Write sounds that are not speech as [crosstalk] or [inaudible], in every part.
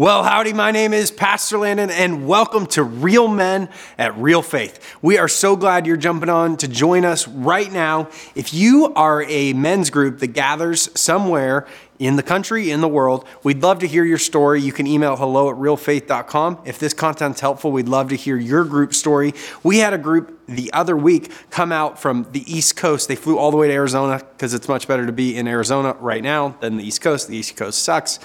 Well, howdy, my name is Pastor Landon, and welcome to Real Men at Real Faith. We are so glad you're jumping on to join us right now. If you are a men's group that gathers somewhere in the country, in the world. We'd love to hear your story. You can email hello at realfaith.com. If this content's helpful, we'd love to hear your group story. We had a group the other week come out from the East Coast. They flew all the way to Arizona because it's much better to be in Arizona right now than the East Coast. The East Coast sucks.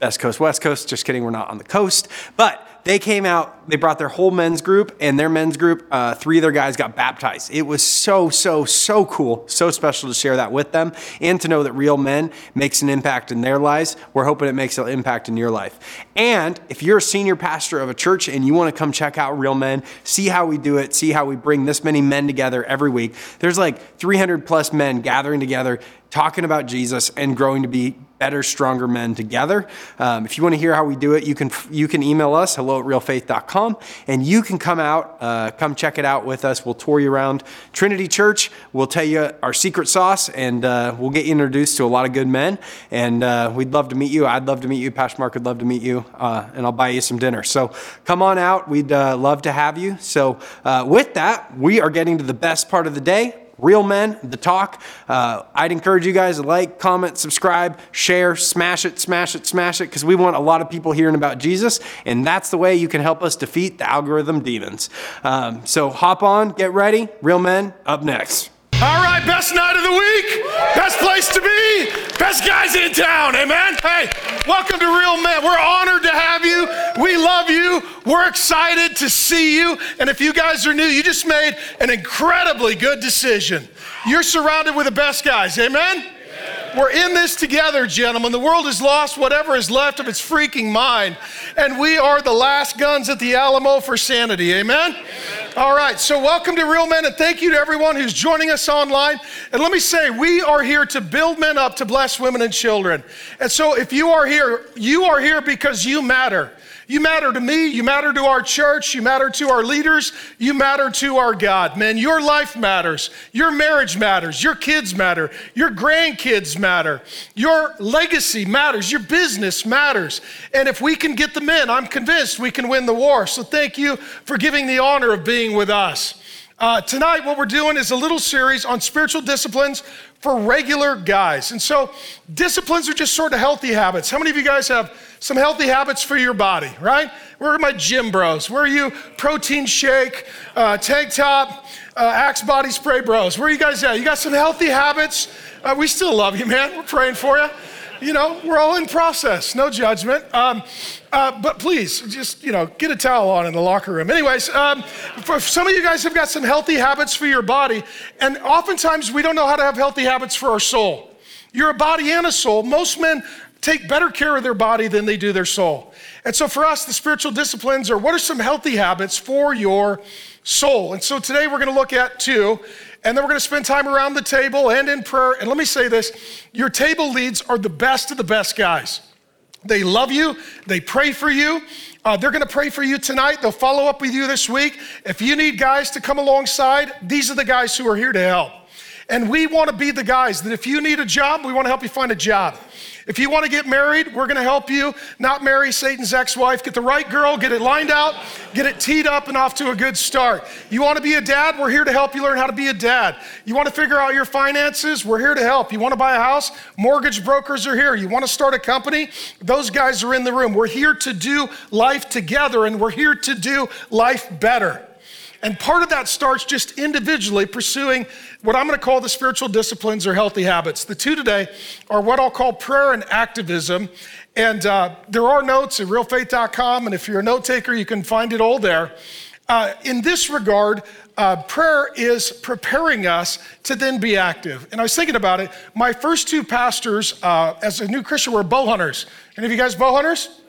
Best Coast, West Coast. Just kidding, we're not on the coast. But they came out, they brought their whole men's group, and their men's group, uh, three of their guys got baptized. It was so, so, so cool, so special to share that with them and to know that real men makes an impact in their lives. We're hoping it makes an impact in your life. And if you're a senior pastor of a church and you want to come check out Real Men, see how we do it, see how we bring this many men together every week, there's like 300 plus men gathering together talking about Jesus and growing to be better, stronger men together. Um, if you want to hear how we do it, you can you can email us hello at realfaith.com and you can come out, uh, come check it out with us. We'll tour you around Trinity Church. We'll tell you our secret sauce and uh, we'll get you introduced to a lot of good men. And uh, we'd love to meet you. I'd love to meet you. Pastor Mark would love to meet you, uh, and I'll buy you some dinner. So come on out. We'd uh, love to have you. So uh, with that, we are getting to the best part of the day Real Men, the talk. Uh, I'd encourage you guys to like, comment, subscribe, share, smash it, smash it, smash it, because we want a lot of people hearing about Jesus, and that's the way you can help us defeat the algorithm demons. Um, so hop on, get ready. Real Men up next. All right, best night the week, best place to be, best guys in town, amen? Hey, welcome to Real Men. We're honored to have you. We love you. We're excited to see you. And if you guys are new, you just made an incredibly good decision. You're surrounded with the best guys, amen? We're in this together, gentlemen. The world has lost whatever is left of its freaking mind, and we are the last guns at the Alamo for sanity. Amen? Amen? All right, so welcome to Real Men, and thank you to everyone who's joining us online. And let me say, we are here to build men up to bless women and children. And so if you are here, you are here because you matter. You matter to me. You matter to our church. You matter to our leaders. You matter to our God. Man, your life matters. Your marriage matters. Your kids matter. Your grandkids matter. Your legacy matters. Your business matters. And if we can get them in, I'm convinced we can win the war. So thank you for giving the honor of being with us. Uh, tonight, what we're doing is a little series on spiritual disciplines for regular guys. And so, disciplines are just sort of healthy habits. How many of you guys have some healthy habits for your body, right? Where are my gym bros? Where are you protein shake, uh, tank top, uh, Axe body spray bros? Where are you guys at? You got some healthy habits? Uh, we still love you, man. We're praying for you. You know, we're all in process, no judgment. Um, uh, but please, just, you know, get a towel on in the locker room. Anyways, um, for some of you guys have got some healthy habits for your body, and oftentimes we don't know how to have healthy habits for our soul. You're a body and a soul. Most men take better care of their body than they do their soul. And so for us, the spiritual disciplines are what are some healthy habits for your soul? And so today we're going to look at two, and then we're going to spend time around the table and in prayer. And let me say this your table leads are the best of the best guys. They love you, they pray for you. Uh, they're going to pray for you tonight. They'll follow up with you this week. If you need guys to come alongside, these are the guys who are here to help. And we want to be the guys that if you need a job, we want to help you find a job. If you want to get married, we're going to help you not marry Satan's ex wife. Get the right girl, get it lined out, get it teed up, and off to a good start. You want to be a dad? We're here to help you learn how to be a dad. You want to figure out your finances? We're here to help. You want to buy a house? Mortgage brokers are here. You want to start a company? Those guys are in the room. We're here to do life together, and we're here to do life better. And part of that starts just individually pursuing what I'm going to call the spiritual disciplines or healthy habits. The two today are what I'll call prayer and activism. And uh, there are notes at realfaith.com. And if you're a note taker, you can find it all there. Uh, in this regard, uh, prayer is preparing us to then be active. And I was thinking about it. My first two pastors uh, as a new Christian were bow hunters. Any of you guys bow hunters?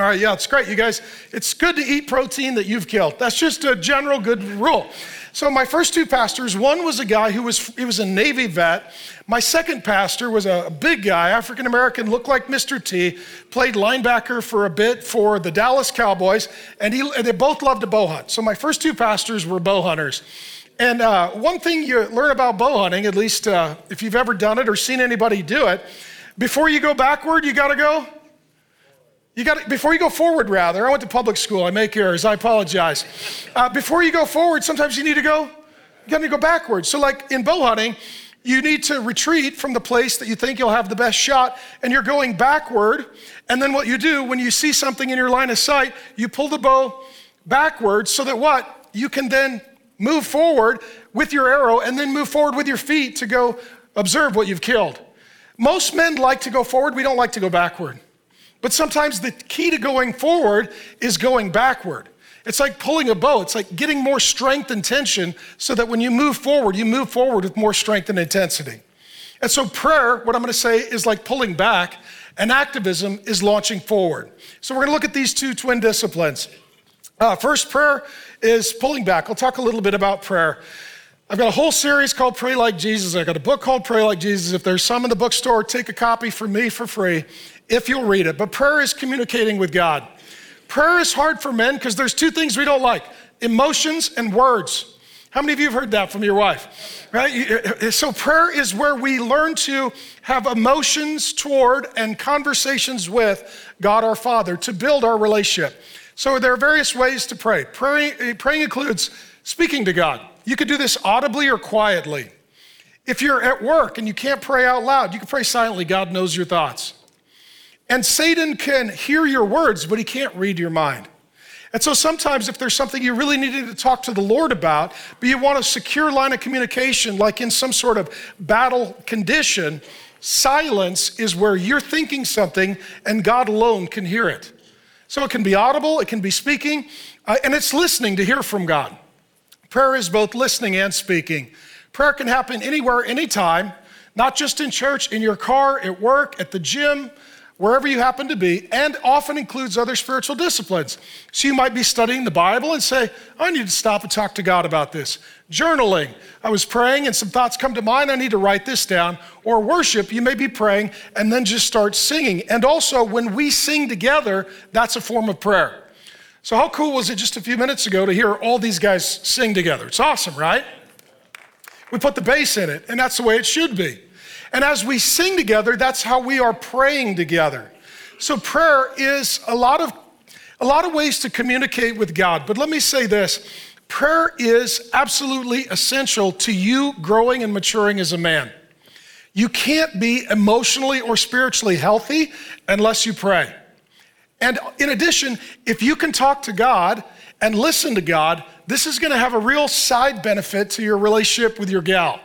All right, yeah, it's great. You guys, it's good to eat protein that you've killed. That's just a general good rule. So my first two pastors, one was a guy who was he was a Navy vet. My second pastor was a big guy, African American, looked like Mr. T, played linebacker for a bit for the Dallas Cowboys, and, he, and they both loved to bow hunt. So my first two pastors were bow hunters. And uh, one thing you learn about bow hunting, at least uh, if you've ever done it or seen anybody do it, before you go backward, you got to go You got before you go forward. Rather, I went to public school. I make errors. I apologize. Uh, before you go forward, sometimes you need to go. You got to go backwards. So, like in bow hunting, you need to retreat from the place that you think you'll have the best shot, and you're going backward. And then what you do when you see something in your line of sight, you pull the bow backwards so that what you can then move forward with your arrow, and then move forward with your feet to go observe what you've killed. Most men like to go forward. We don't like to go backward. But sometimes the key to going forward is going backward. It's like pulling a bow. It's like getting more strength and tension so that when you move forward, you move forward with more strength and intensity. And so, prayer, what I'm going to say, is like pulling back, and activism is launching forward. So, we're going to look at these two twin disciplines. Uh, first, prayer is pulling back. I'll talk a little bit about prayer. I've got a whole series called Pray Like Jesus. I've got a book called Pray Like Jesus. If there's some in the bookstore, take a copy from me for free if you'll read it. But prayer is communicating with God. Prayer is hard for men because there's two things we don't like emotions and words. How many of you have heard that from your wife? Right? So, prayer is where we learn to have emotions toward and conversations with God our Father to build our relationship. So, there are various ways to pray. Praying, praying includes speaking to God. You could do this audibly or quietly. If you're at work and you can't pray out loud, you can pray silently. God knows your thoughts. And Satan can hear your words, but he can't read your mind. And so sometimes, if there's something you really needed to talk to the Lord about, but you want a secure line of communication, like in some sort of battle condition, silence is where you're thinking something and God alone can hear it. So it can be audible, it can be speaking, uh, and it's listening to hear from God. Prayer is both listening and speaking. Prayer can happen anywhere, anytime, not just in church, in your car, at work, at the gym, wherever you happen to be, and often includes other spiritual disciplines. So you might be studying the Bible and say, I need to stop and talk to God about this. Journaling, I was praying and some thoughts come to mind, I need to write this down. Or worship, you may be praying and then just start singing. And also, when we sing together, that's a form of prayer. So, how cool was it just a few minutes ago to hear all these guys sing together? It's awesome, right? We put the bass in it, and that's the way it should be. And as we sing together, that's how we are praying together. So prayer is a lot of a lot of ways to communicate with God. But let me say this, prayer is absolutely essential to you growing and maturing as a man. You can't be emotionally or spiritually healthy unless you pray. And in addition, if you can talk to God and listen to God, this is going to have a real side benefit to your relationship with your gal.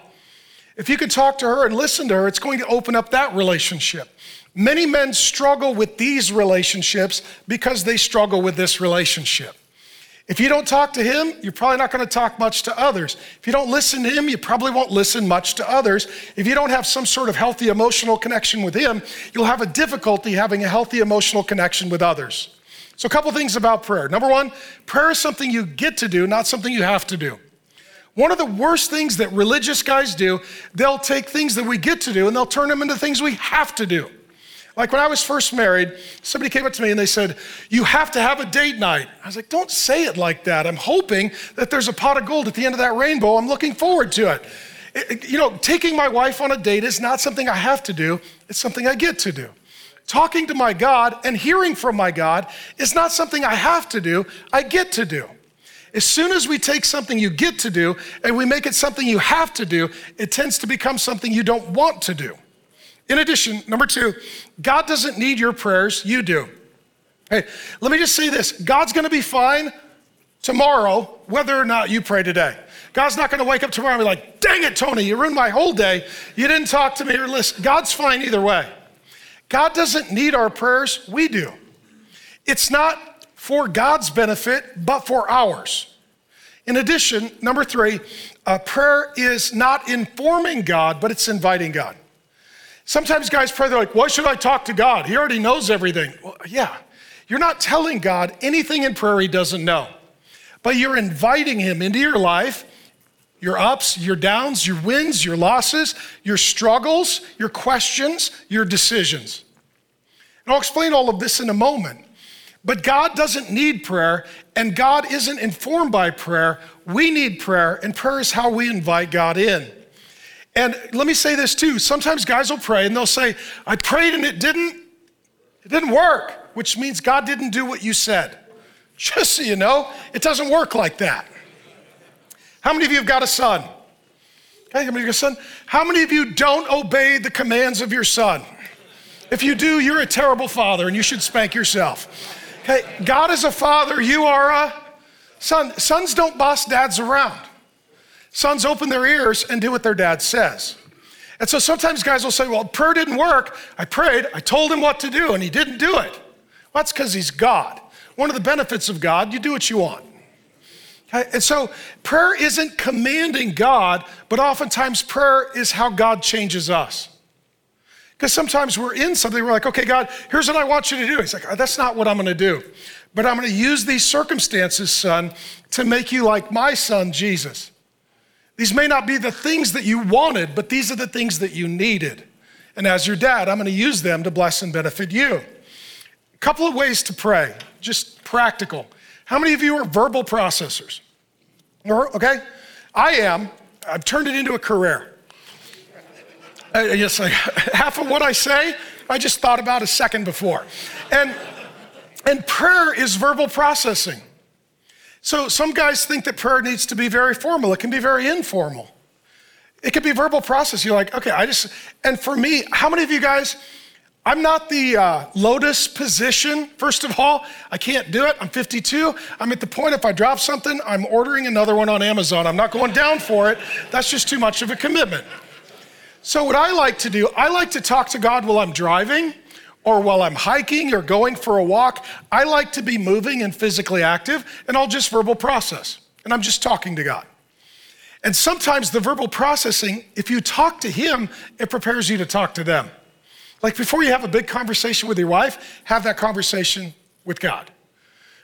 If you can talk to her and listen to her, it's going to open up that relationship. Many men struggle with these relationships because they struggle with this relationship. If you don't talk to him, you're probably not going to talk much to others. If you don't listen to him, you probably won't listen much to others. If you don't have some sort of healthy emotional connection with him, you'll have a difficulty having a healthy emotional connection with others. So, a couple things about prayer. Number one, prayer is something you get to do, not something you have to do. One of the worst things that religious guys do, they'll take things that we get to do and they'll turn them into things we have to do. Like when I was first married, somebody came up to me and they said, You have to have a date night. I was like, Don't say it like that. I'm hoping that there's a pot of gold at the end of that rainbow. I'm looking forward to it. it you know, taking my wife on a date is not something I have to do, it's something I get to do. Talking to my God and hearing from my God is not something I have to do, I get to do. As soon as we take something you get to do and we make it something you have to do, it tends to become something you don't want to do. In addition, number two, God doesn't need your prayers, you do. Hey, let me just say this God's gonna be fine tomorrow, whether or not you pray today. God's not gonna wake up tomorrow and be like, dang it, Tony, you ruined my whole day. You didn't talk to me or listen. God's fine either way. God doesn't need our prayers, we do. It's not for God's benefit, but for ours. In addition, number three, uh, prayer is not informing God, but it's inviting God. Sometimes guys pray, they're like, why should I talk to God? He already knows everything. Well, yeah, you're not telling God anything in prayer he doesn't know, but you're inviting him into your life, your ups, your downs, your wins, your losses, your struggles, your questions, your decisions. And I'll explain all of this in a moment. But God doesn't need prayer, and God isn't informed by prayer. We need prayer, and prayer is how we invite God in. And let me say this too. Sometimes guys will pray and they'll say, I prayed and it didn't, it didn't work. which means God didn't do what you said. Just so you know, it doesn't work like that. How many of you have got a son? Okay, how many of you son? How many of you don't obey the commands of your son? If you do, you're a terrible father and you should spank yourself. Okay, God is a father, you are a son. Sons don't boss dads around. Sons open their ears and do what their dad says. And so sometimes guys will say, Well, prayer didn't work. I prayed, I told him what to do, and he didn't do it. Well, that's because he's God. One of the benefits of God, you do what you want. Okay? And so prayer isn't commanding God, but oftentimes prayer is how God changes us. Because sometimes we're in something, we're like, okay, God, here's what I want you to do. He's like, that's not what I'm going to do. But I'm going to use these circumstances, son, to make you like my son, Jesus. These may not be the things that you wanted, but these are the things that you needed. And as your dad, I'm going to use them to bless and benefit you. A couple of ways to pray, just practical. How many of you are verbal processors? Okay? I am. I've turned it into a career. Uh, yes, I, half of what I say, I just thought about a second before. And, and prayer is verbal processing. So some guys think that prayer needs to be very formal. It can be very informal. It can be verbal process. You're like, okay, I just, and for me, how many of you guys, I'm not the uh, lotus position, first of all. I can't do it. I'm 52. I'm at the point if I drop something, I'm ordering another one on Amazon. I'm not going down for it. That's just too much of a commitment. So, what I like to do, I like to talk to God while I'm driving or while I'm hiking or going for a walk. I like to be moving and physically active, and I'll just verbal process. And I'm just talking to God. And sometimes the verbal processing, if you talk to Him, it prepares you to talk to them. Like before you have a big conversation with your wife, have that conversation with God.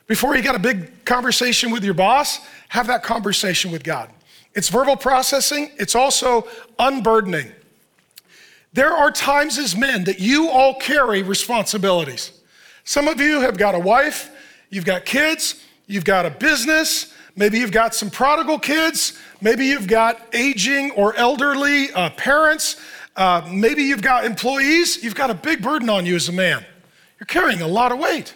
Before you got a big conversation with your boss, have that conversation with God. It's verbal processing, it's also unburdening. There are times as men that you all carry responsibilities. Some of you have got a wife, you've got kids, you've got a business, maybe you've got some prodigal kids, maybe you've got aging or elderly uh, parents, uh, maybe you've got employees. You've got a big burden on you as a man. You're carrying a lot of weight.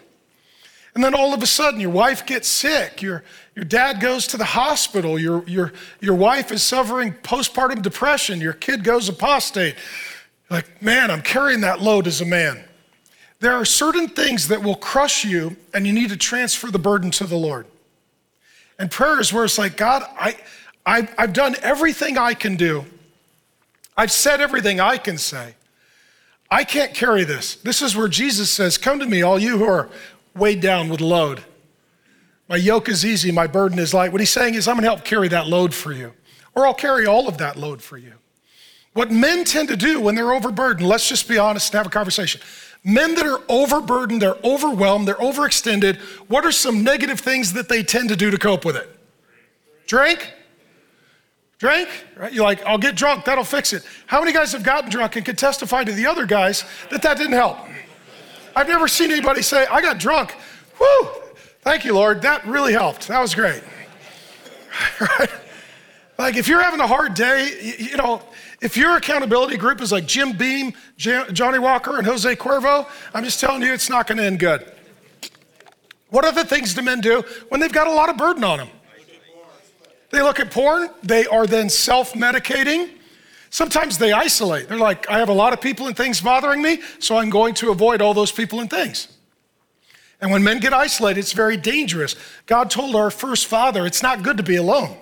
And then all of a sudden, your wife gets sick, your, your dad goes to the hospital, your, your, your wife is suffering postpartum depression, your kid goes apostate like, man, I'm carrying that load as a man. There are certain things that will crush you, and you need to transfer the burden to the Lord. And prayer is where it's like, God, I, I, I've done everything I can do. I've said everything I can say. I can't carry this. This is where Jesus says, Come to me, all you who are weighed down with load. My yoke is easy, my burden is light. What he's saying is, I'm gonna help carry that load for you, or I'll carry all of that load for you. What men tend to do when they're overburdened, let's just be honest and have a conversation. Men that are overburdened, they're overwhelmed, they're overextended, what are some negative things that they tend to do to cope with it? Drink? Drink? Right? You're like, I'll get drunk, that'll fix it. How many guys have gotten drunk and can testify to the other guys that that didn't help? I've never seen anybody say, I got drunk. Whoo! Thank you, Lord. That really helped. That was great. [laughs] right? Like, if you're having a hard day, you know, if your accountability group is like Jim Beam, Johnnie Walker, and Jose Cuervo, I'm just telling you, it's not going to end good. What other things do men do when they've got a lot of burden on them? They look at porn, they are then self medicating. Sometimes they isolate. They're like, I have a lot of people and things bothering me, so I'm going to avoid all those people and things. And when men get isolated, it's very dangerous. God told our first father, it's not good to be alone.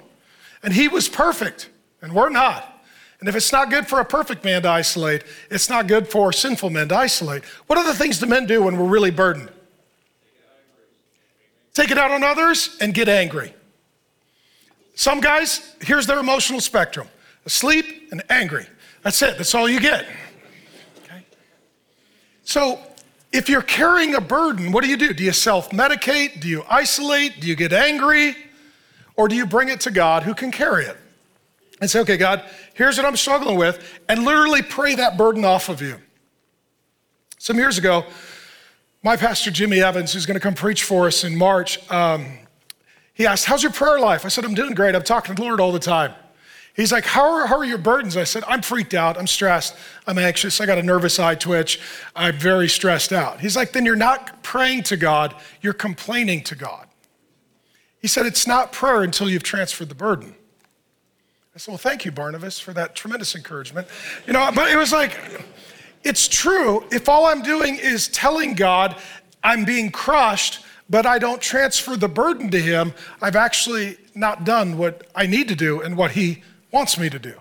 And he was perfect, and we're not. And if it's not good for a perfect man to isolate, it's not good for sinful men to isolate. What are the things do men do when we're really burdened? Take it out on others and get angry. Some guys, here's their emotional spectrum asleep and angry. That's it, that's all you get. Okay? So, if you're carrying a burden, what do you do? Do you self medicate? Do you isolate? Do you get angry? Or do you bring it to God who can carry it? And say, okay, God, here's what I'm struggling with, and literally pray that burden off of you. Some years ago, my pastor, Jimmy Evans, who's going to come preach for us in March, um, he asked, How's your prayer life? I said, I'm doing great. I'm talking to the Lord all the time. He's like, how are, how are your burdens? I said, I'm freaked out. I'm stressed. I'm anxious. I got a nervous eye twitch. I'm very stressed out. He's like, Then you're not praying to God, you're complaining to God. He said, It's not prayer until you've transferred the burden. I said, Well, thank you, Barnabas, for that tremendous encouragement. You know, but it was like, it's true. If all I'm doing is telling God I'm being crushed, but I don't transfer the burden to Him, I've actually not done what I need to do and what He wants me to do.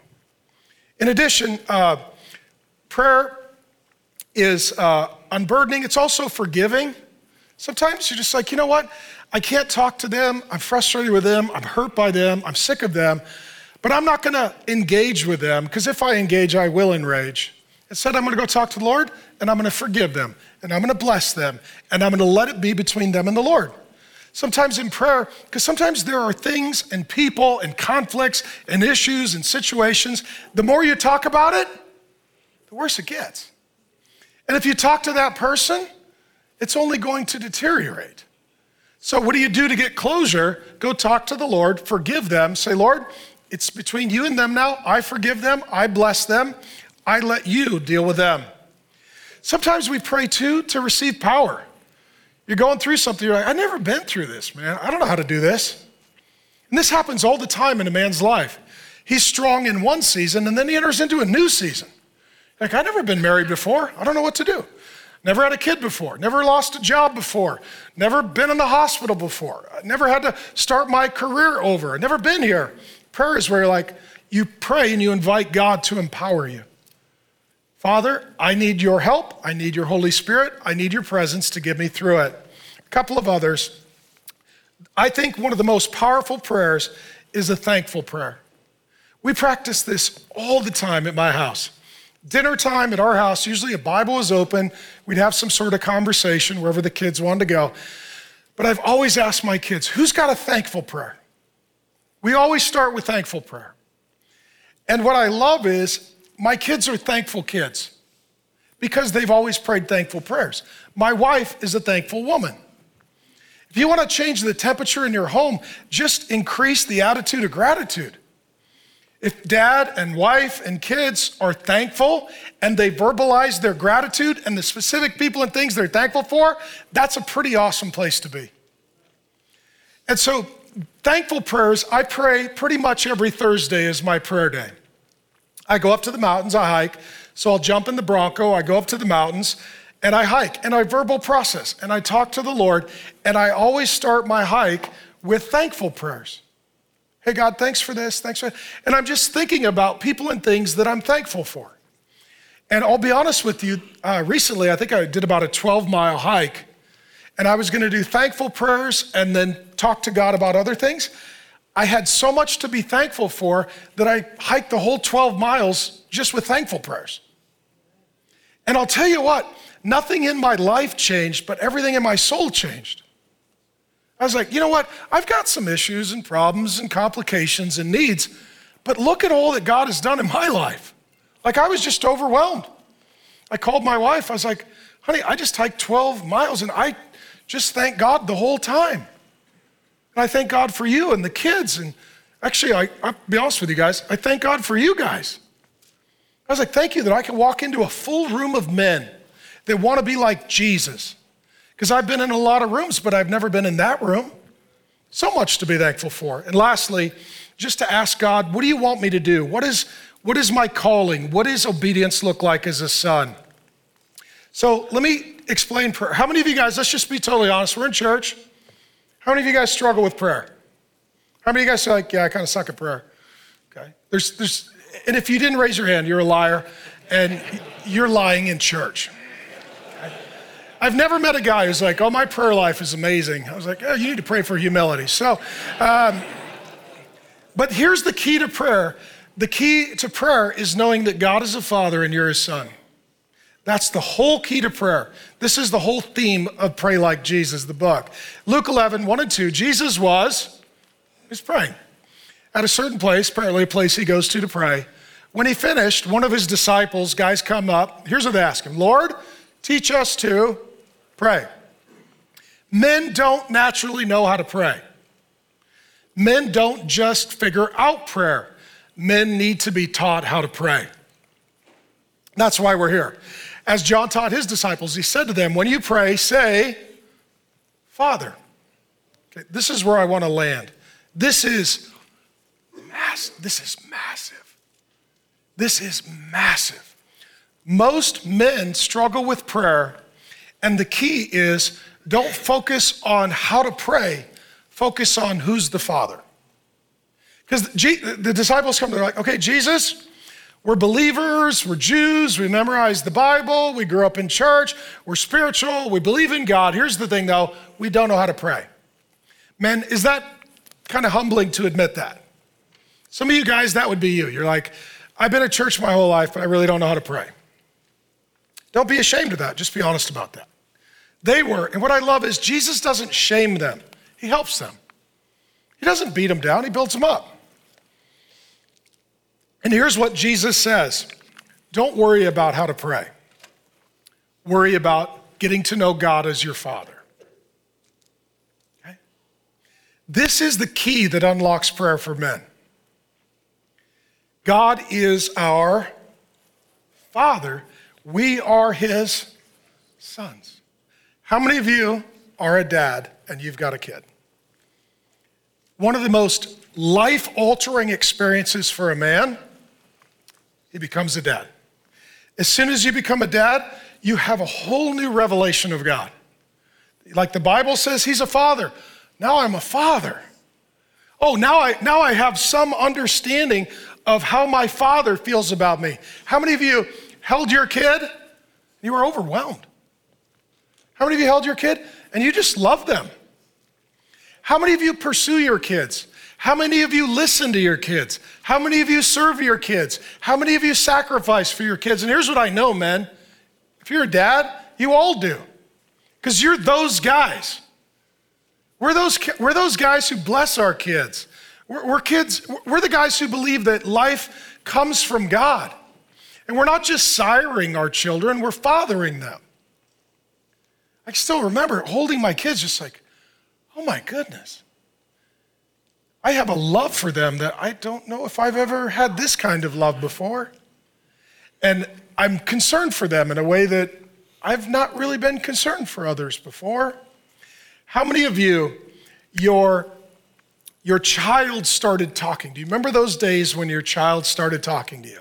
In addition, uh, prayer is uh, unburdening, it's also forgiving. Sometimes you're just like, you know what? I can't talk to them. I'm frustrated with them. I'm hurt by them. I'm sick of them. But I'm not going to engage with them because if I engage, I will enrage. Instead, I'm going to go talk to the Lord and I'm going to forgive them and I'm going to bless them and I'm going to let it be between them and the Lord. Sometimes in prayer, because sometimes there are things and people and conflicts and issues and situations, the more you talk about it, the worse it gets. And if you talk to that person, it's only going to deteriorate. So, what do you do to get closure? Go talk to the Lord, forgive them, say, Lord, it's between you and them now. I forgive them, I bless them, I let you deal with them. Sometimes we pray too to receive power. You're going through something, you're like, I've never been through this, man. I don't know how to do this. And this happens all the time in a man's life. He's strong in one season and then he enters into a new season. Like, I've never been married before. I don't know what to do. Never had a kid before. Never lost a job before. Never been in the hospital before. Never had to start my career over. Never been here. Prayer is where, you're like, you pray and you invite God to empower you. Father, I need your help. I need your Holy Spirit. I need your presence to get me through it. A couple of others. I think one of the most powerful prayers is a thankful prayer. We practice this all the time at my house. Dinner time at our house, usually a Bible is open. We'd have some sort of conversation wherever the kids wanted to go. But I've always asked my kids, who's got a thankful prayer? We always start with thankful prayer. And what I love is my kids are thankful kids because they've always prayed thankful prayers. My wife is a thankful woman. If you want to change the temperature in your home, just increase the attitude of gratitude. If dad and wife and kids are thankful and they verbalize their gratitude and the specific people and things they're thankful for, that's a pretty awesome place to be. And so, thankful prayers, I pray pretty much every Thursday is my prayer day. I go up to the mountains, I hike. So I'll jump in the Bronco, I go up to the mountains, and I hike, and I verbal process, and I talk to the Lord, and I always start my hike with thankful prayers. Hey, God, thanks for this. Thanks for And I'm just thinking about people and things that I'm thankful for. And I'll be honest with you, uh, recently, I think I did about a 12 mile hike, and I was going to do thankful prayers and then talk to God about other things. I had so much to be thankful for that I hiked the whole 12 miles just with thankful prayers. And I'll tell you what, nothing in my life changed, but everything in my soul changed. I was like, you know what? I've got some issues and problems and complications and needs, but look at all that God has done in my life. Like, I was just overwhelmed. I called my wife. I was like, honey, I just hiked 12 miles and I just thank God the whole time. And I thank God for you and the kids. And actually, I, I'll be honest with you guys, I thank God for you guys. I was like, thank you that I can walk into a full room of men that want to be like Jesus. Because I've been in a lot of rooms, but I've never been in that room. So much to be thankful for. And lastly, just to ask God, what do you want me to do? What is, what is my calling? What does obedience look like as a son? So let me explain prayer. How many of you guys, let's just be totally honest, we're in church. How many of you guys struggle with prayer? How many of you guys are like, yeah, I kind of suck at prayer? Okay. There's, there's, and if you didn't raise your hand, you're a liar, and you're lying in church. I've never met a guy who's like, oh, my prayer life is amazing. I was like, oh, you need to pray for humility. So, um, but here's the key to prayer the key to prayer is knowing that God is a father and you're his son. That's the whole key to prayer. This is the whole theme of Pray Like Jesus, the book. Luke 11, 1 and 2, Jesus was, he's praying at a certain place, apparently a place he goes to to pray. When he finished, one of his disciples, guys come up. Here's what they ask him Lord, teach us to pray. Men don't naturally know how to pray. Men don't just figure out prayer. Men need to be taught how to pray. That's why we're here. As John taught his disciples, he said to them, When you pray, say, Father. Okay, this is where I want to land. This is mass. This is massive. This is massive. Most men struggle with prayer, and the key is don't focus on how to pray, focus on who's the Father. Because the disciples come, they're like, okay, Jesus, we're believers, we're Jews, we memorize the Bible, we grew up in church, we're spiritual, we believe in God. Here's the thing though, we don't know how to pray. Man, is that kind of humbling to admit that? Some of you guys, that would be you. You're like, I've been at church my whole life, but I really don't know how to pray. Don't be ashamed of that. Just be honest about that. They were. And what I love is Jesus doesn't shame them, He helps them. He doesn't beat them down, He builds them up. And here's what Jesus says Don't worry about how to pray, worry about getting to know God as your Father. Okay? This is the key that unlocks prayer for men. God is our Father, we are His sons. How many of you are a dad and you've got a kid? One of the most life altering experiences for a man, he becomes a dad. As soon as you become a dad, you have a whole new revelation of God. Like the Bible says, he's a father. Now I'm a father. Oh, now I, now I have some understanding of how my father feels about me. How many of you held your kid? You were overwhelmed. How many of you held your kid and you just love them? How many of you pursue your kids? How many of you listen to your kids? How many of you serve your kids? How many of you sacrifice for your kids? And here's what I know, men. If you're a dad, you all do. Because you're those guys. We're those, we're those guys who bless our kids. We're, we're kids, we're the guys who believe that life comes from God. And we're not just siring our children, we're fathering them. I still remember holding my kids, just like, oh my goodness. I have a love for them that I don't know if I've ever had this kind of love before. And I'm concerned for them in a way that I've not really been concerned for others before. How many of you, your, your child started talking? Do you remember those days when your child started talking to you?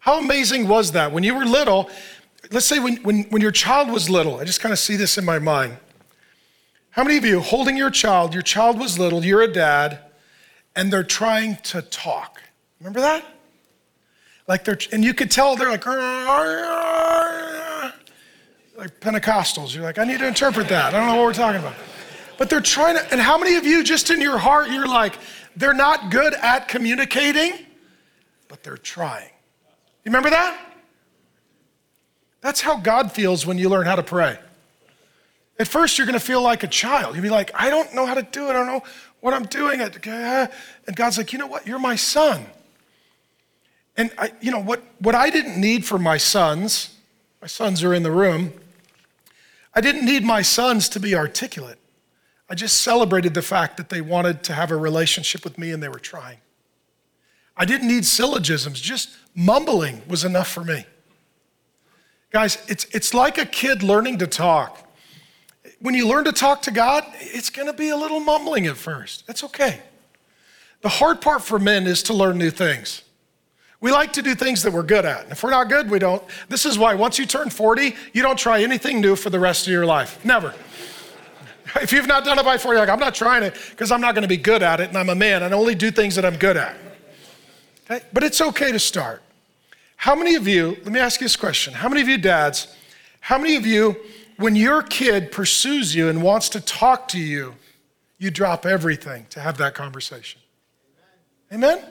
How amazing was that? When you were little, let's say when, when, when your child was little, I just kind of see this in my mind. How many of you holding your child, your child was little, you're a dad, and they're trying to talk? Remember that? Like they're, and you could tell they're like, like Pentecostals. You're like, I need to interpret that. I don't know what we're talking about. But they're trying to, and how many of you just in your heart, you're like, they're not good at communicating, but they're trying. You remember that? That's how God feels when you learn how to pray. At first, you're going to feel like a child. You'll be like, I don't know how to do it. I don't know what I'm doing. And God's like, you know what? You're my son. And I, you know what? What I didn't need for my sons, my sons are in the room. I didn't need my sons to be articulate. I just celebrated the fact that they wanted to have a relationship with me and they were trying. I didn't need syllogisms, just mumbling was enough for me. Guys, it's, it's like a kid learning to talk. When you learn to talk to God, it's going to be a little mumbling at first. That's okay. The hard part for men is to learn new things. We like to do things that we're good at. And if we're not good, we don't. This is why once you turn 40, you don't try anything new for the rest of your life. Never. [laughs] If you've not done it by 40, you're like, I'm not trying it because I'm not going to be good at it and I'm a man and I only do things that I'm good at. Okay? But it's okay to start. How many of you, let me ask you this question. How many of you dads, how many of you, when your kid pursues you and wants to talk to you, you drop everything to have that conversation? Amen?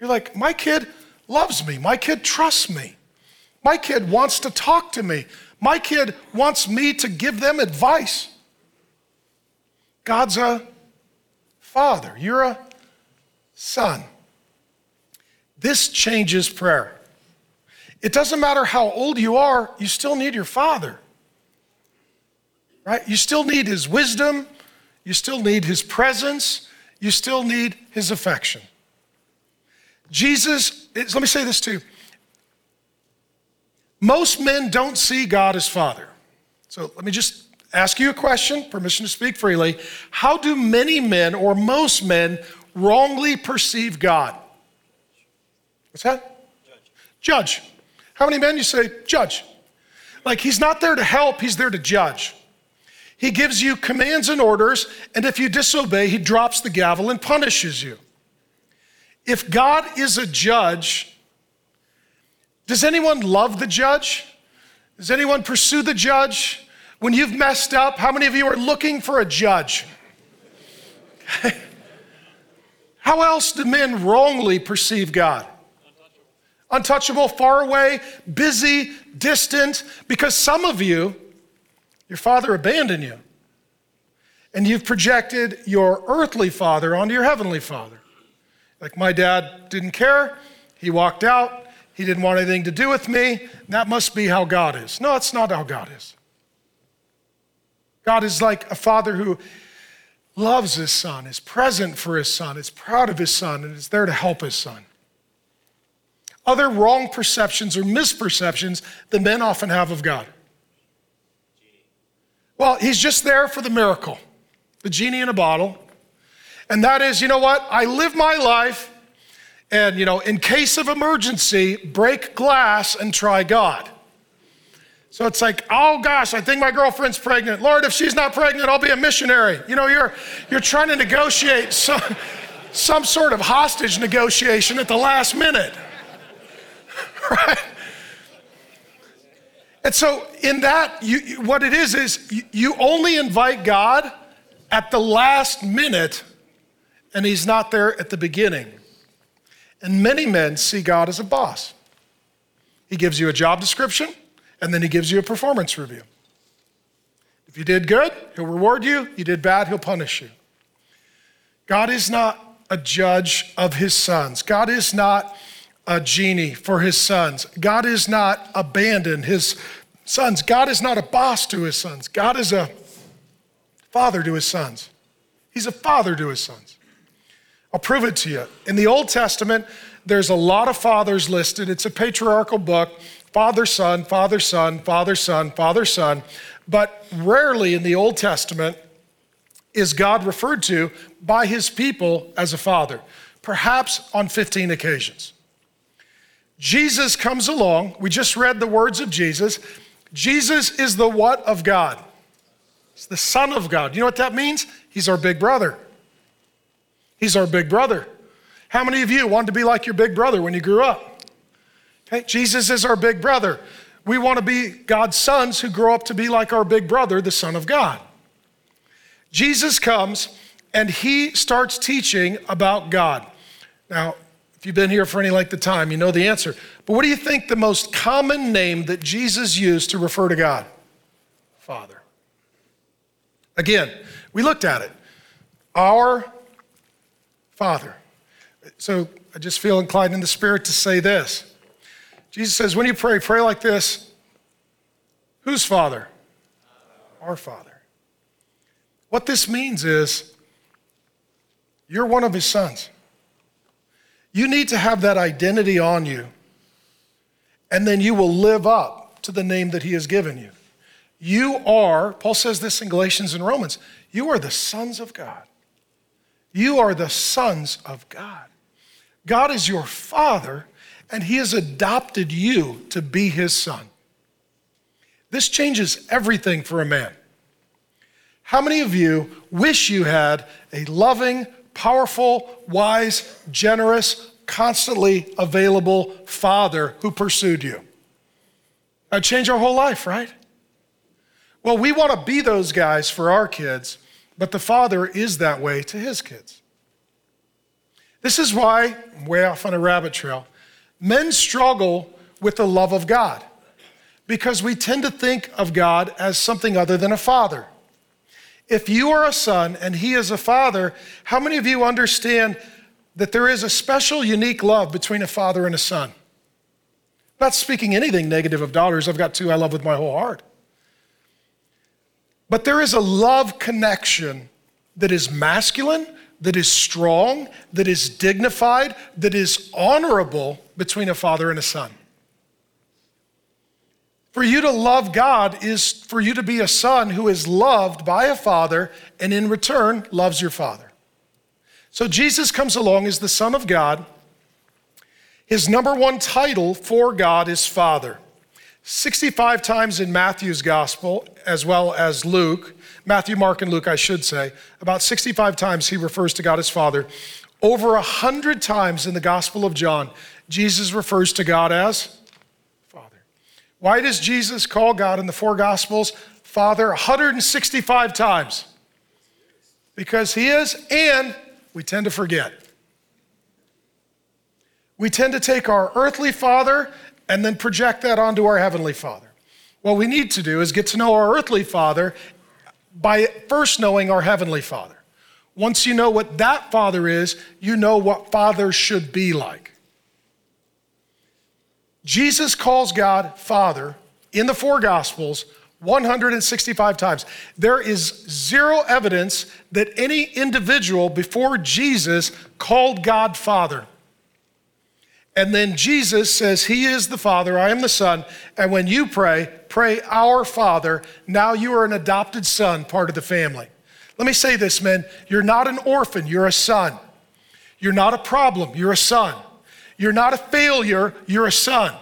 You're like, my kid loves me. My kid trusts me. My kid wants to talk to me. My kid wants me to give them advice. God's a father. You're a son. This changes prayer. It doesn't matter how old you are, you still need your father. Right? You still need his wisdom, you still need his presence, you still need his affection. Jesus, let me say this too. Most men don't see God as father. So let me just ask you a question, permission to speak freely. How do many men or most men wrongly perceive God? What's that? Judge. judge. How many men you say, judge? Like he's not there to help, he's there to judge. He gives you commands and orders, and if you disobey, he drops the gavel and punishes you. If God is a judge, does anyone love the judge? Does anyone pursue the judge? When you've messed up, how many of you are looking for a judge? [laughs] how else do men wrongly perceive God? Untouchable, far away, busy, distant, because some of you, your father abandoned you. And you've projected your earthly father onto your heavenly father. Like my dad didn't care, he walked out, he didn't want anything to do with me. That must be how God is. No, it's not how God is. God is like a father who loves his son, is present for his son, is proud of his son, and is there to help his son. Other wrong perceptions or misperceptions that men often have of God. Well, he's just there for the miracle, the genie in a bottle. And that is, you know what? I live my life and, you know, in case of emergency, break glass and try God. So it's like, oh gosh, I think my girlfriend's pregnant. Lord, if she's not pregnant, I'll be a missionary. You know, you're, you're trying to negotiate some, some sort of hostage negotiation at the last minute. [laughs] right? And so, in that, you, what it is, is you only invite God at the last minute, and He's not there at the beginning. And many men see God as a boss. He gives you a job description, and then he gives you a performance review. If you did good, he'll reward you. You did bad, he'll punish you. God is not a judge of his sons. God is not a genie for his sons. God is not abandoned his sons. God is not a boss to his sons. God is a father to his sons. He's a father to his sons. I'll prove it to you. In the Old Testament, there's a lot of fathers listed. It's a patriarchal book father, son, father, son, father, son, father, son. But rarely in the Old Testament is God referred to by his people as a father, perhaps on 15 occasions. Jesus comes along. We just read the words of Jesus. Jesus is the what of God? He's the Son of God. You know what that means? He's our big brother. He's our big brother. How many of you wanted to be like your big brother when you grew up? Okay, Jesus is our big brother. We want to be God's sons who grow up to be like our big brother, the Son of God. Jesus comes and he starts teaching about God. Now, you've been here for any length of time, you know the answer. But what do you think the most common name that Jesus used to refer to God? Father. Again, we looked at it. Our Father. So I just feel inclined in the Spirit to say this. Jesus says, when you pray, pray like this Whose Father? Our Father. What this means is you're one of His sons. You need to have that identity on you, and then you will live up to the name that He has given you. You are, Paul says this in Galatians and Romans, you are the sons of God. You are the sons of God. God is your father, and he has adopted you to be his son. This changes everything for a man. How many of you wish you had a loving, powerful, wise, generous, constantly available father who pursued you? That'd change our whole life, right? Well, we want to be those guys for our kids, but the Father is that way to his kids. This is why, way off on a rabbit trail, men struggle with the love of God because we tend to think of God as something other than a father. If you are a son and he is a father, how many of you understand that there is a special, unique love between a father and a son? not speaking anything negative of daughters. I've got two I love with my whole heart. But there is a love connection that is masculine, that is strong, that is dignified, that is honorable between a father and a son. For you to love God is for you to be a son who is loved by a father and in return loves your father. So Jesus comes along as the Son of God. His number one title for God is Father. 65 times in Matthew's gospel, as well as Luke, Matthew, Mark, and Luke, I should say, about 65 times he refers to God as Father. Over 100 times in the Gospel of John, Jesus refers to God as why does Jesus call God in the four Gospels Father 165 times? Because He is, and we tend to forget. We tend to take our earthly Father and then project that onto our Heavenly Father. What we need to do is get to know our earthly Father by first knowing our Heavenly Father. Once you know what that Father is, you know what Father should be like. Jesus calls God Father in the four Gospels 165 times. There is zero evidence that any individual before Jesus called God Father. And then Jesus says, He is the Father, I am the Son. And when you pray, pray, Our Father. Now you are an adopted son, part of the family. Let me say this, men. You're not an orphan, you're a son. You're not a problem, you're a son. You're not a failure, you're a son.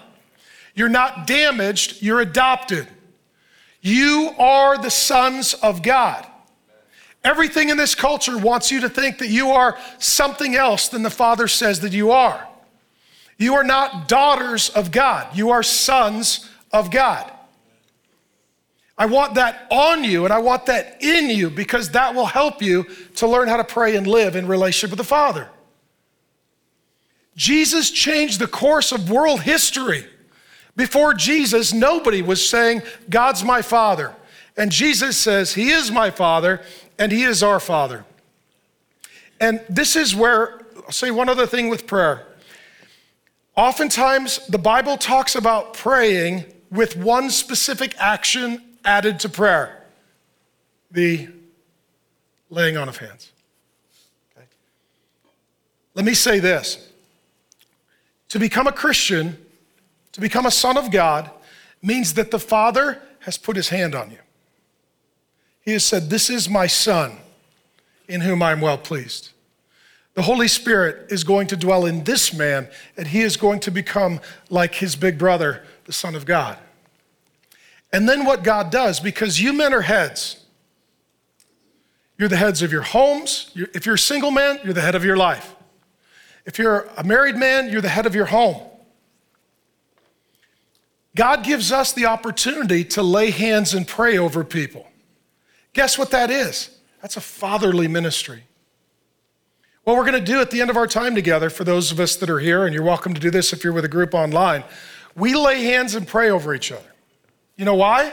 You're not damaged, you're adopted. You are the sons of God. Everything in this culture wants you to think that you are something else than the Father says that you are. You are not daughters of God, you are sons of God. I want that on you and I want that in you because that will help you to learn how to pray and live in relationship with the Father. Jesus changed the course of world history. Before Jesus, nobody was saying, God's my Father. And Jesus says, He is my Father and He is our Father. And this is where, I'll say one other thing with prayer. Oftentimes, the Bible talks about praying with one specific action added to prayer the laying on of hands. Okay. Let me say this to become a Christian, to become a son of God, means that the Father has put his hand on you. He has said, This is my son in whom I am well pleased. The Holy Spirit is going to dwell in this man, and he is going to become like his big brother, the Son of God. And then what God does, because you men are heads, you're the heads of your homes. If you're a single man, you're the head of your life. If you're a married man, you're the head of your home. God gives us the opportunity to lay hands and pray over people. Guess what that is? That's a fatherly ministry. What we're going to do at the end of our time together, for those of us that are here, and you're welcome to do this if you're with a group online, we lay hands and pray over each other. You know why?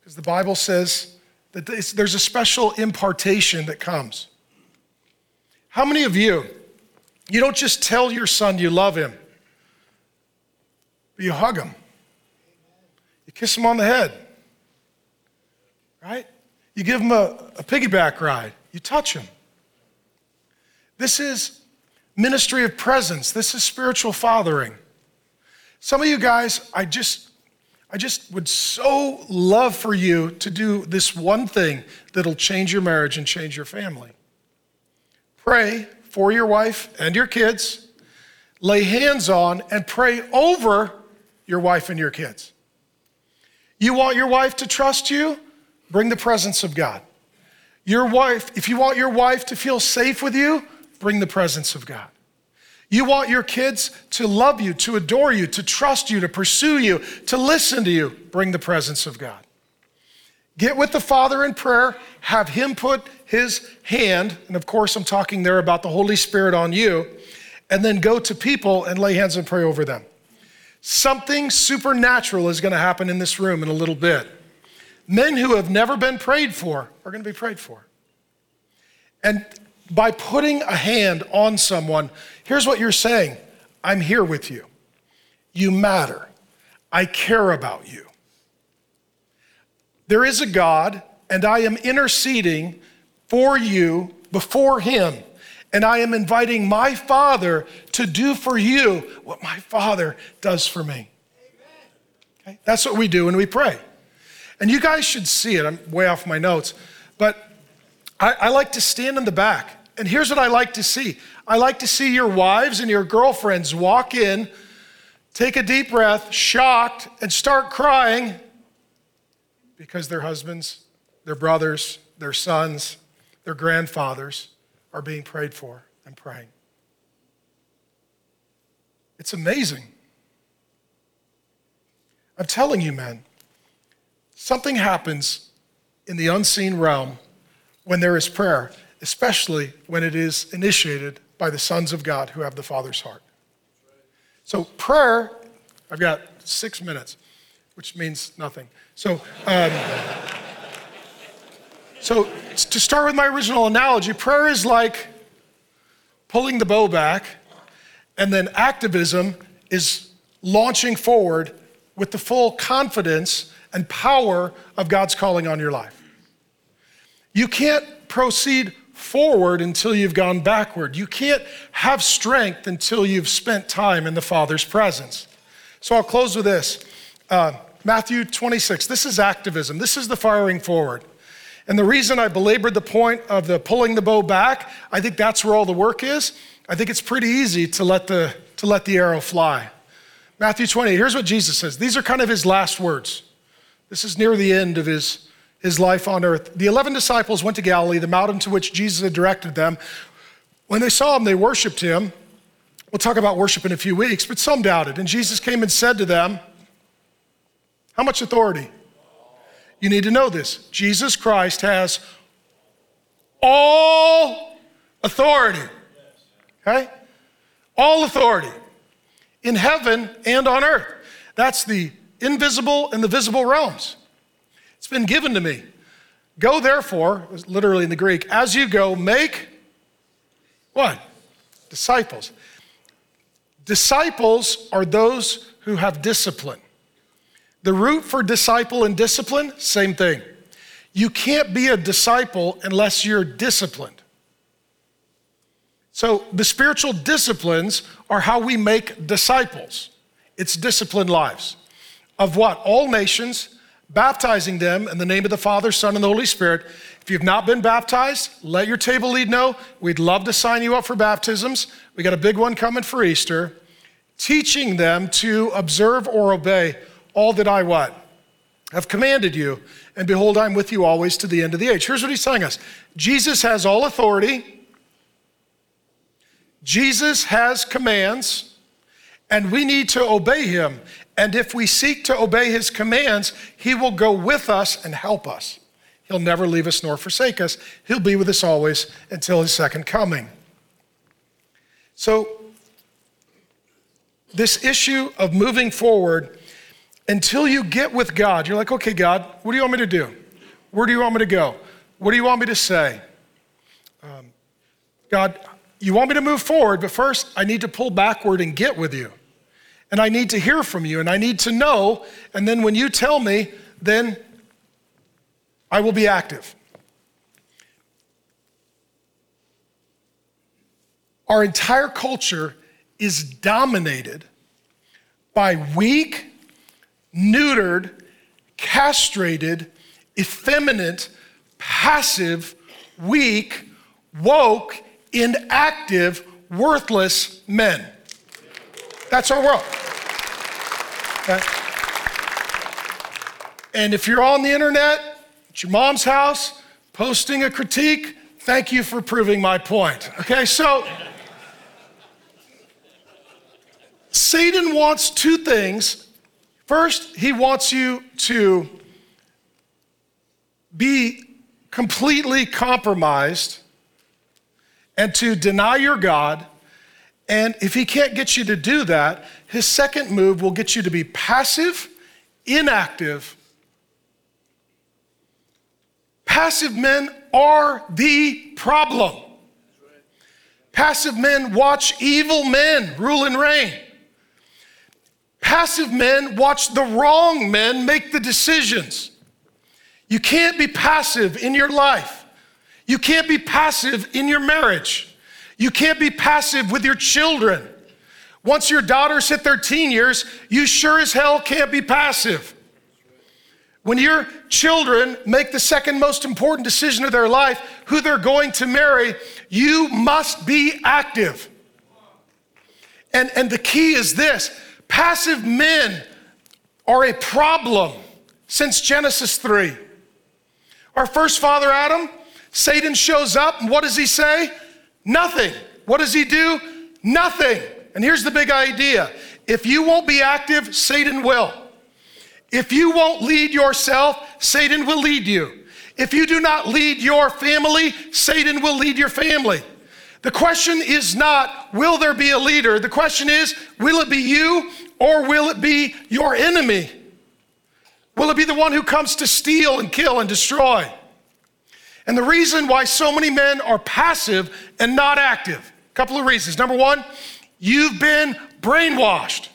Because the Bible says that there's a special impartation that comes. How many of you, you don't just tell your son you love him, but you hug him, you kiss him on the head, right? You give him a, a piggyback ride, you touch him. This is ministry of presence. This is spiritual fathering. Some of you guys, I just I just would so love for you to do this one thing that'll change your marriage and change your family. Pray for your wife and your kids. Lay hands on and pray over your wife and your kids. You want your wife to trust you? Bring the presence of God. Your wife, if you want your wife to feel safe with you, bring the presence of God. You want your kids to love you, to adore you, to trust you, to pursue you, to listen to you, bring the presence of God. Get with the Father in prayer, have Him put His hand, and of course, I'm talking there about the Holy Spirit on you, and then go to people and lay hands and pray over them. Something supernatural is going to happen in this room in a little bit. Men who have never been prayed for are going to be prayed for. And by putting a hand on someone, here's what you're saying I'm here with you. You matter. I care about you. There is a God, and I am interceding for you before Him. And I am inviting my Father to do for you what my Father does for me. Okay? That's what we do when we pray. And you guys should see it. I'm way off my notes. But I, I like to stand in the back. And here's what I like to see I like to see your wives and your girlfriends walk in, take a deep breath, shocked, and start crying because their husbands, their brothers, their sons, their grandfathers are being prayed for and praying. It's amazing. I'm telling you, men, something happens in the unseen realm when there is prayer, especially when it is initiated by the sons of God who have the Father's heart. So, prayer, I've got six minutes, which means nothing. So, um, so to start with my original analogy, prayer is like pulling the bow back, and then activism is launching forward with the full confidence and power of God's calling on your life. You can't proceed forward until you've gone backward. You can't have strength until you've spent time in the Father's presence. So I'll close with this uh, Matthew 26. This is activism, this is the firing forward. And the reason I belabored the point of the pulling the bow back, I think that's where all the work is. I think it's pretty easy to let the, to let the arrow fly. Matthew 20, here's what Jesus says. These are kind of his last words. This is near the end of his, his life on earth. The 11 disciples went to Galilee, the mountain to which Jesus had directed them. When they saw him, they worshiped him. We'll talk about worship in a few weeks, but some doubted. And Jesus came and said to them, How much authority? You need to know this Jesus Christ has all authority. Okay? All authority in heaven and on earth. That's the invisible and the visible realms. It's been given to me. Go therefore, literally in the Greek, as you go, make what? Disciples. Disciples are those who have discipline. The root for disciple and discipline, same thing. You can't be a disciple unless you're disciplined. So, the spiritual disciplines are how we make disciples. It's disciplined lives. Of what? All nations, baptizing them in the name of the Father, Son, and the Holy Spirit. If you've not been baptized, let your table lead know. We'd love to sign you up for baptisms. We got a big one coming for Easter. Teaching them to observe or obey all that I what? Have commanded you. And behold, I'm with you always to the end of the age. Here's what he's telling us Jesus has all authority, Jesus has commands, and we need to obey him. And if we seek to obey his commands, he will go with us and help us. He'll never leave us nor forsake us. He'll be with us always until his second coming. So, this issue of moving forward until you get with God, you're like, okay, God, what do you want me to do? Where do you want me to go? What do you want me to say? Um, God, you want me to move forward, but first I need to pull backward and get with you. And I need to hear from you and I need to know. And then when you tell me, then I will be active. Our entire culture is dominated by weak, neutered, castrated, effeminate, passive, weak, woke, inactive, worthless men. That's our world. Okay? And if you're on the internet, at your mom's house, posting a critique, thank you for proving my point. Okay, so Satan wants two things First, he wants you to be completely compromised and to deny your God. And if he can't get you to do that, his second move will get you to be passive, inactive. Passive men are the problem. Passive men watch evil men rule and reign. Passive men watch the wrong men make the decisions. You can't be passive in your life. You can't be passive in your marriage. You can't be passive with your children. Once your daughters hit their teen years, you sure as hell can't be passive. When your children make the second most important decision of their life, who they're going to marry, you must be active. And, and the key is this passive men are a problem since Genesis 3. Our first father, Adam, Satan shows up, and what does he say? Nothing. What does he do? Nothing. And here's the big idea if you won't be active, Satan will. If you won't lead yourself, Satan will lead you. If you do not lead your family, Satan will lead your family. The question is not, will there be a leader? The question is, will it be you or will it be your enemy? Will it be the one who comes to steal and kill and destroy? And the reason why so many men are passive and not active, a couple of reasons. Number one, you've been brainwashed.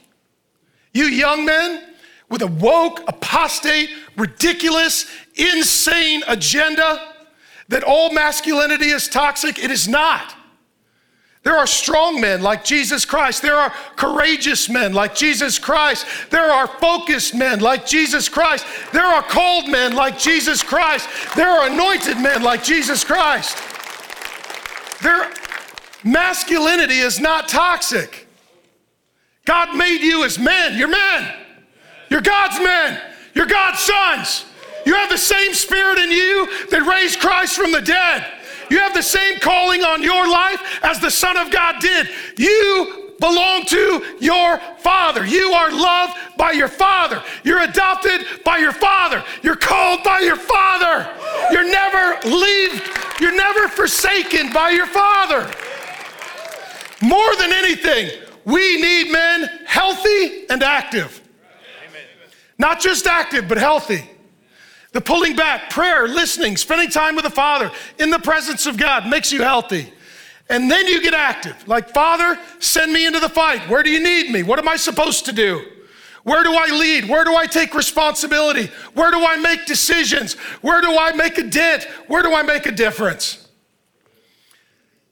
You young men with a woke, apostate, ridiculous, insane agenda that all masculinity is toxic, it is not. There are strong men like Jesus Christ. There are courageous men like Jesus Christ. There are focused men like Jesus Christ. There are called men like Jesus Christ. There are anointed men like Jesus Christ. Their masculinity is not toxic. God made you as men. You're men. You're God's men. You're God's sons. You have the same spirit in you that raised Christ from the dead. You have the same calling on your life as the Son of God did. You belong to your Father. You are loved by your Father. You're adopted by your Father. You're called by your Father. You're never leave, you're never forsaken by your Father. More than anything, we need men healthy and active. Not just active, but healthy. The pulling back, prayer, listening, spending time with the Father in the presence of God makes you healthy. And then you get active. Like, Father, send me into the fight. Where do you need me? What am I supposed to do? Where do I lead? Where do I take responsibility? Where do I make decisions? Where do I make a dent? Where do I make a difference?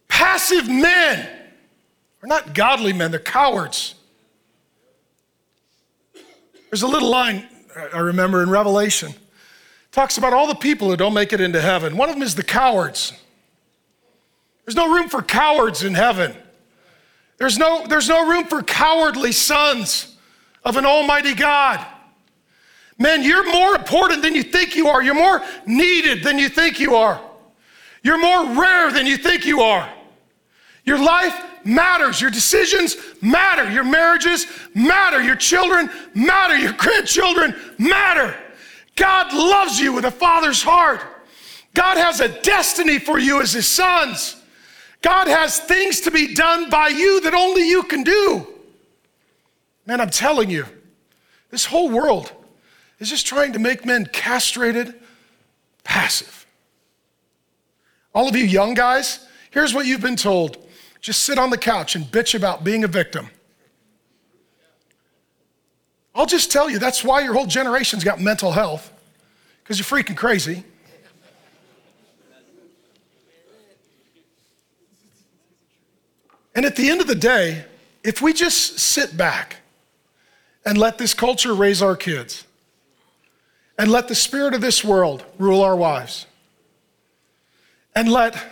Passive men are not godly men, they're cowards. There's a little line I remember in Revelation talks about all the people who don't make it into heaven. One of them is the cowards. There's no room for cowards in heaven. There's no, there's no room for cowardly sons of an almighty God. Man, you're more important than you think you are. You're more needed than you think you are. You're more rare than you think you are. Your life matters. Your decisions matter. Your marriages matter. Your children matter. Your [laughs] grandchildren matter. God loves you with a father's heart. God has a destiny for you as his sons. God has things to be done by you that only you can do. Man, I'm telling you, this whole world is just trying to make men castrated, passive. All of you young guys, here's what you've been told just sit on the couch and bitch about being a victim. I'll just tell you, that's why your whole generation's got mental health, because you're freaking crazy. And at the end of the day, if we just sit back and let this culture raise our kids, and let the spirit of this world rule our wives, and let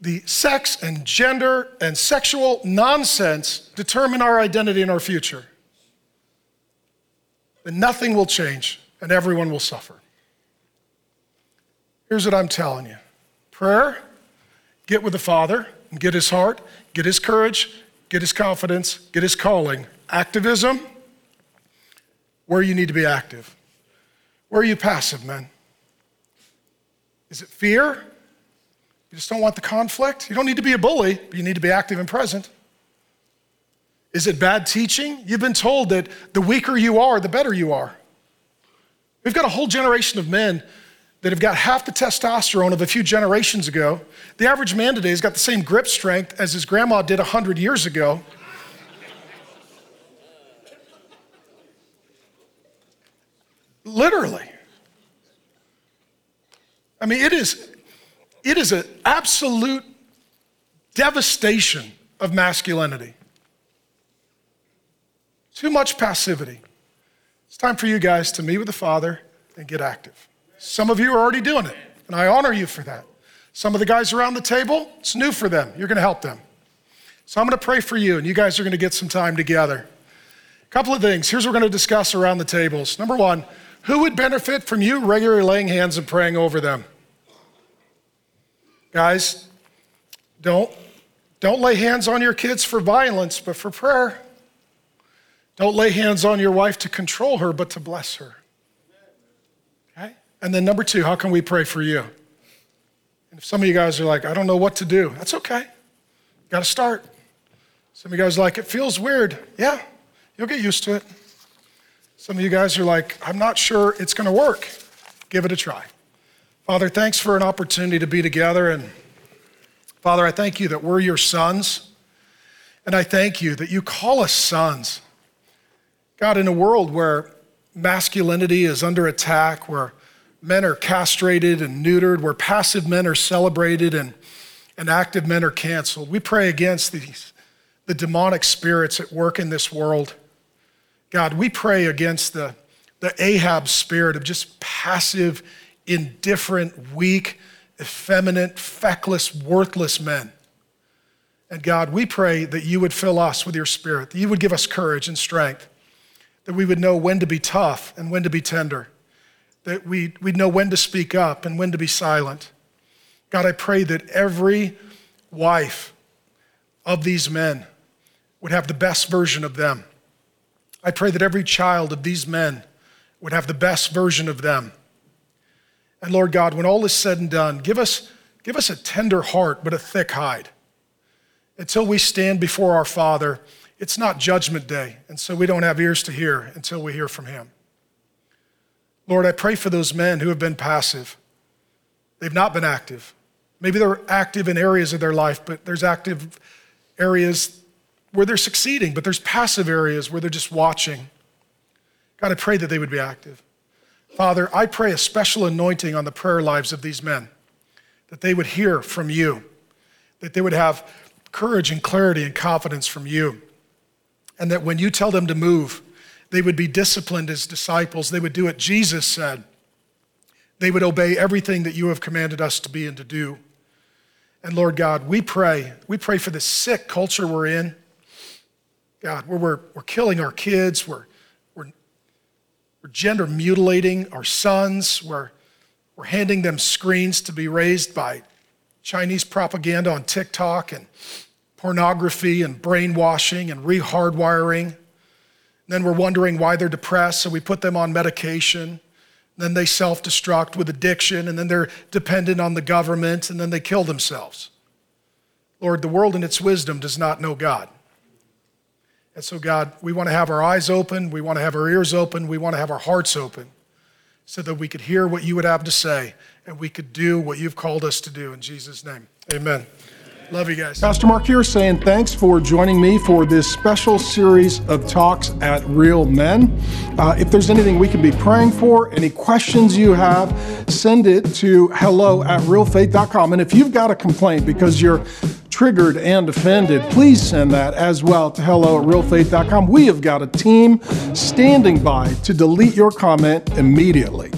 the sex and gender and sexual nonsense determine our identity and our future, then nothing will change and everyone will suffer. Here's what I'm telling you prayer, get with the Father and get his heart, get his courage, get his confidence, get his calling. Activism, where you need to be active. Where are you passive, men? Is it fear? You just don't want the conflict? You don't need to be a bully, but you need to be active and present. Is it bad teaching? You've been told that the weaker you are, the better you are. We've got a whole generation of men that have got half the testosterone of a few generations ago. The average man today has got the same grip strength as his grandma did 100 years ago. Literally. I mean, it is, it is an absolute devastation of masculinity. Too much passivity. It's time for you guys to meet with the Father and get active. Some of you are already doing it, and I honor you for that. Some of the guys around the table, it's new for them. You're going to help them. So I'm going to pray for you, and you guys are going to get some time together. A couple of things. Here's what we're going to discuss around the tables. Number one, who would benefit from you regularly laying hands and praying over them? Guys, don't, don't lay hands on your kids for violence, but for prayer. Don't lay hands on your wife to control her, but to bless her. Okay? And then number two, how can we pray for you? And if some of you guys are like, I don't know what to do, that's okay. Got to start. Some of you guys are like, it feels weird. Yeah, you'll get used to it. Some of you guys are like, I'm not sure it's going to work. Give it a try. Father, thanks for an opportunity to be together. And Father, I thank you that we're your sons. And I thank you that you call us sons. God, in a world where masculinity is under attack, where men are castrated and neutered, where passive men are celebrated and, and active men are canceled, we pray against these, the demonic spirits at work in this world. God, we pray against the, the Ahab spirit of just passive, indifferent, weak, effeminate, feckless, worthless men. And God, we pray that you would fill us with your spirit, that you would give us courage and strength, that we would know when to be tough and when to be tender, that we, we'd know when to speak up and when to be silent. God, I pray that every wife of these men would have the best version of them. I pray that every child of these men would have the best version of them. And Lord God, when all is said and done, give us, give us a tender heart, but a thick hide. Until we stand before our Father, it's not judgment day, and so we don't have ears to hear until we hear from Him. Lord, I pray for those men who have been passive. They've not been active. Maybe they're active in areas of their life, but there's active areas where they're succeeding, but there's passive areas where they're just watching. God, I pray that they would be active. Father, I pray a special anointing on the prayer lives of these men, that they would hear from you, that they would have courage and clarity and confidence from you, and that when you tell them to move, they would be disciplined as disciples. They would do what Jesus said. They would obey everything that you have commanded us to be and to do. And Lord God, we pray. We pray for the sick culture we're in. God, where we're, we're killing our kids, we're, we're, we're gender mutilating our sons, we're, we're handing them screens to be raised by Chinese propaganda on TikTok and pornography and brainwashing and rehardwiring. Then we're wondering why they're depressed, so we put them on medication. Then they self destruct with addiction, and then they're dependent on the government, and then they kill themselves. Lord, the world in its wisdom does not know God. And so, God, we want to have our eyes open, we want to have our ears open, we want to have our hearts open so that we could hear what you would have to say and we could do what you've called us to do. In Jesus' name, amen. Love you guys. Pastor Mark here saying thanks for joining me for this special series of talks at Real Men. Uh, if there's anything we can be praying for, any questions you have, send it to hello at realfaith.com. And if you've got a complaint because you're triggered and offended, please send that as well to hello at realfaith.com. We have got a team standing by to delete your comment immediately.